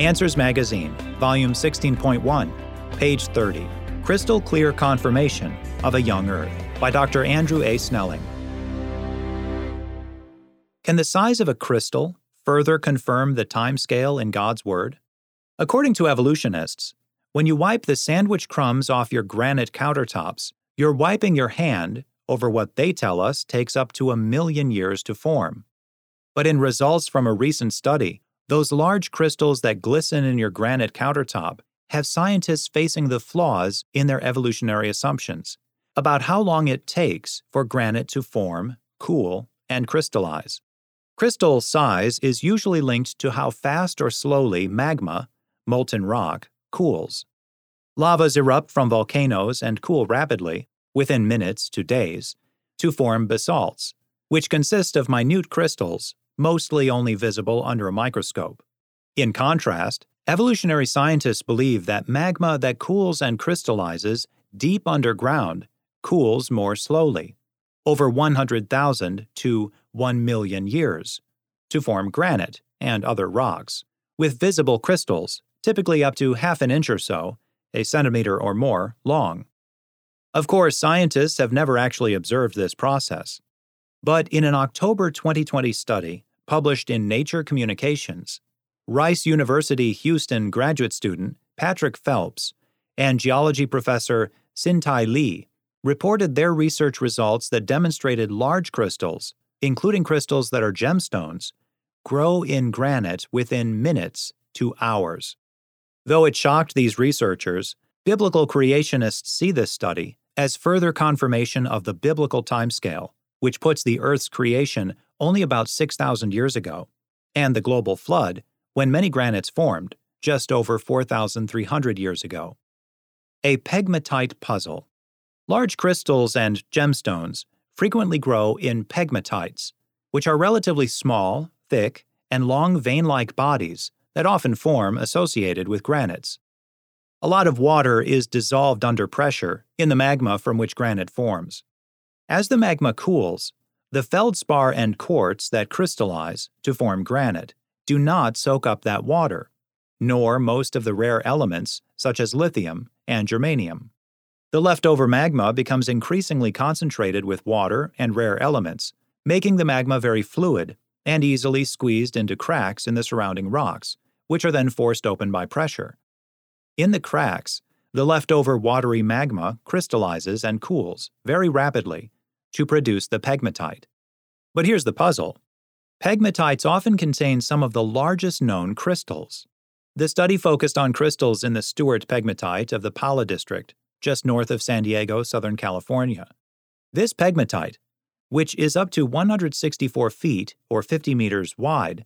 Answers Magazine, Volume 16.1, page 30. Crystal Clear Confirmation of a Young Earth by Dr. Andrew A. Snelling. Can the size of a crystal further confirm the time scale in God's Word? According to evolutionists, when you wipe the sandwich crumbs off your granite countertops, you're wiping your hand over what they tell us takes up to a million years to form. But in results from a recent study, those large crystals that glisten in your granite countertop have scientists facing the flaws in their evolutionary assumptions about how long it takes for granite to form, cool, and crystallize. Crystal size is usually linked to how fast or slowly magma, molten rock, cools. Lavas erupt from volcanoes and cool rapidly, within minutes to days, to form basalts, which consist of minute crystals, mostly only visible under a microscope. In contrast, evolutionary scientists believe that magma that cools and crystallizes deep underground cools more slowly, over 100,000 to 1 million years, to form granite and other rocks, with visible crystals, typically up to half an inch or so, a centimeter or more, long. Of course, scientists have never actually observed this process. But in an October 2020 study published in Nature Communications, Rice University Houston graduate student Patrick Phelps and geology professor Cin-Ty Lee reported their research results that demonstrated large crystals, including crystals that are gemstones, grow in granite within minutes to hours. Though it shocked these researchers, biblical creationists see this study as further confirmation of the biblical timescale, which puts the Earth's creation only about 6,000 years ago, and the global flood, when many granites formed, just over 4,300 years ago. A pegmatite puzzle. Large crystals and gemstones frequently grow in pegmatites, which are relatively small, thick, and long vein like bodies that often form associated with granites. A lot of water is dissolved under pressure in the magma from which granite forms. As the magma cools, the feldspar and quartz that crystallize to form granite do not soak up that water, nor most of the rare elements such as lithium and germanium. The leftover magma becomes increasingly concentrated with water and rare elements, making the magma very fluid and easily squeezed into cracks in the surrounding rocks, which are then forced open by pressure. In the cracks, the leftover watery magma crystallizes and cools very rapidly to produce the pegmatite. But here's the puzzle pegmatites often contain some of the largest known crystals. The study focused on crystals in the Stewart pegmatite of the Pala district, just north of San Diego, Southern California. This pegmatite, which is up to 164 feet or 50 meters wide,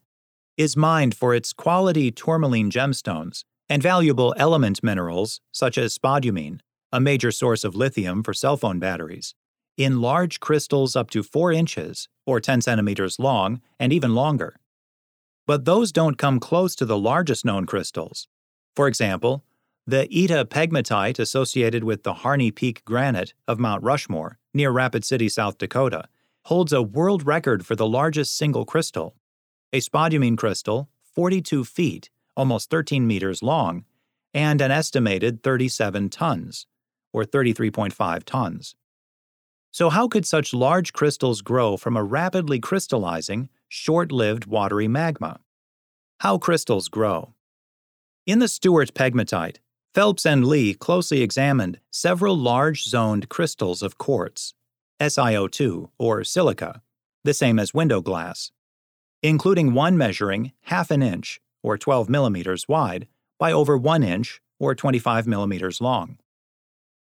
is mined for its quality tourmaline gemstones and valuable element minerals such as spodumene, a major source of lithium for cell phone batteries, in large crystals up to 4 inches or 10 centimeters long and even longer. But those don't come close to the largest known crystals. For example, the Etta pegmatite associated with the Harney Peak granite of Mount Rushmore near Rapid City, South Dakota, holds a world record for the largest single crystal. A spodumene crystal, 42 feet, almost 13 meters long, and an estimated 37 tons, or 33.5 tons. So, how could such large crystals grow from a rapidly crystallizing, short lived watery magma? How crystals grow. In the Stewart pegmatite, Phelps and Lee closely examined several large zoned crystals of quartz, SiO2 or silica, the same as window glass, including one measuring half an inch or 12 millimeters wide, by over 1 inch, or 25 millimeters long.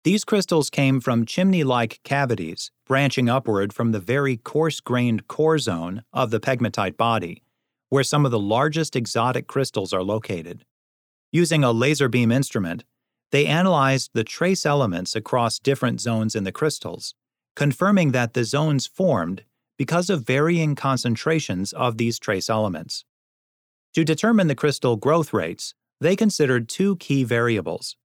These crystals came from chimney like cavities branching upward from the very coarse grained core zone of the pegmatite body, where some of the largest exotic crystals are located. Using a laser beam instrument, they analyzed the trace elements across different zones in the crystals, confirming that the zones formed because of varying concentrations of these trace elements. To determine the crystal growth rates, they considered two key variables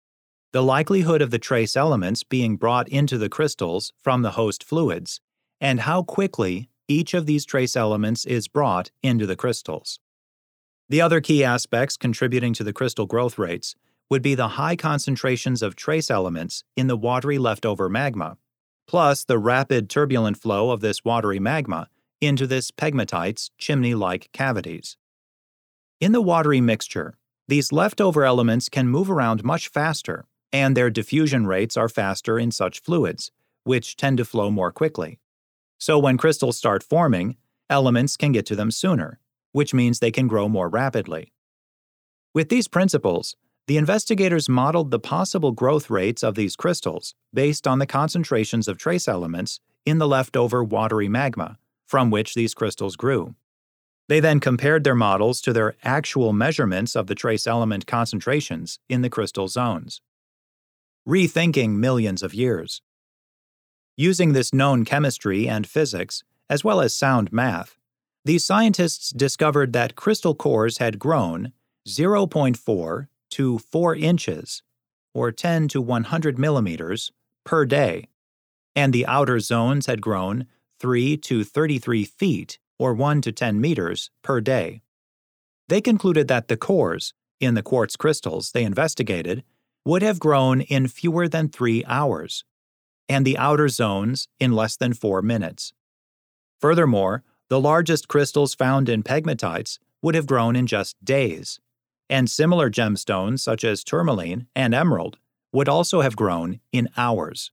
the likelihood of the trace elements being brought into the crystals from the host fluids, and how quickly each of these trace elements is brought into the crystals. The other key aspects contributing to the crystal growth rates would be the high concentrations of trace elements in the watery leftover magma, plus the rapid turbulent flow of this watery magma into this pegmatite's chimney like cavities. In the watery mixture, these leftover elements can move around much faster, and their diffusion rates are faster in such fluids, which tend to flow more quickly. So when crystals start forming, elements can get to them sooner, which means they can grow more rapidly. With these principles, the investigators modeled the possible growth rates of these crystals based on the concentrations of trace elements in the leftover watery magma from which these crystals grew. They then compared their models to their actual measurements of the trace element concentrations in the crystal zones. Rethinking millions of years. Using this known chemistry and physics, as well as sound math, these scientists discovered that crystal cores had grown 0.4 to 4 inches, or 10 to 100 millimeters, per day, and the outer zones had grown 3 to 33 feet, or 1 to 10 meters, per day. They concluded that the cores, in the quartz crystals they investigated, would have grown in fewer than three hours, and the outer zones in less than four minutes. Furthermore, the largest crystals found in pegmatites would have grown in just days, and similar gemstones such as tourmaline and emerald would also have grown in hours.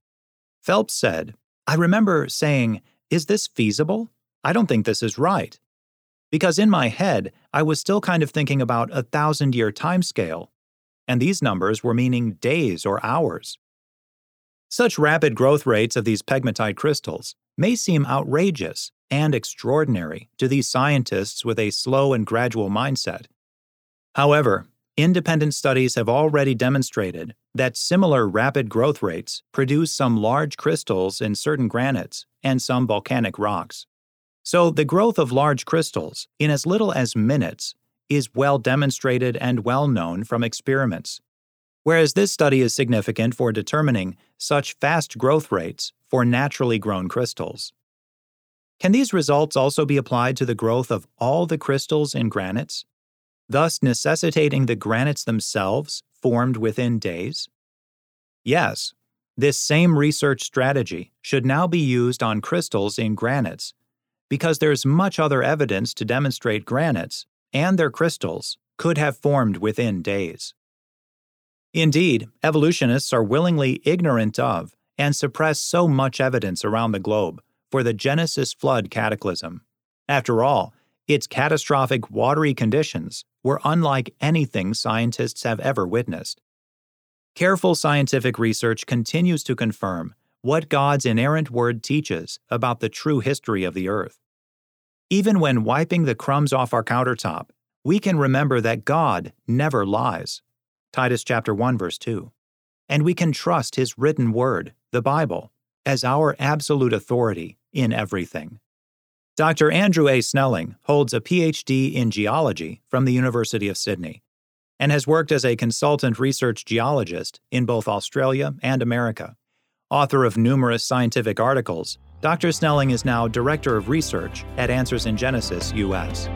Phelps said, I remember saying, Is this feasible? I don't think this is right. Because in my head, I was still kind of thinking about a thousand year timescale, and these numbers were meaning days or hours. Such rapid growth rates of these pegmatite crystals may seem outrageous and extraordinary to these scientists with a slow and gradual mindset. However, independent studies have already demonstrated that similar rapid growth rates produce some large crystals in certain granites and some volcanic rocks. So, the growth of large crystals in as little as minutes is well demonstrated and well known from experiments whereas this study is significant for determining such fast growth rates for naturally grown crystals. Can these results also be applied to the growth of all the crystals in granites, thus necessitating the granites themselves formed within days? Yes, this same research strategy should now be used on crystals in granites because there's much other evidence to demonstrate granites and their crystals could have formed within days. Indeed, evolutionists are willingly ignorant of and suppress so much evidence around the globe for the Genesis flood cataclysm. After all, its catastrophic watery conditions were unlike anything scientists have ever witnessed. Careful scientific research continues to confirm what God's inerrant word teaches about the true history of the earth. Even when wiping the crumbs off our countertop, we can remember that God never lies. Titus chapter 1 verse 2. And we can trust his written word, the Bible, as our absolute authority in everything. Dr. Andrew A. Snelling holds a PhD in geology from the University of Sydney and has worked as a consultant research geologist in both Australia and America. Author of numerous scientific articles, Dr. Snelling is now Director of Research at Answers in Genesis, U.S.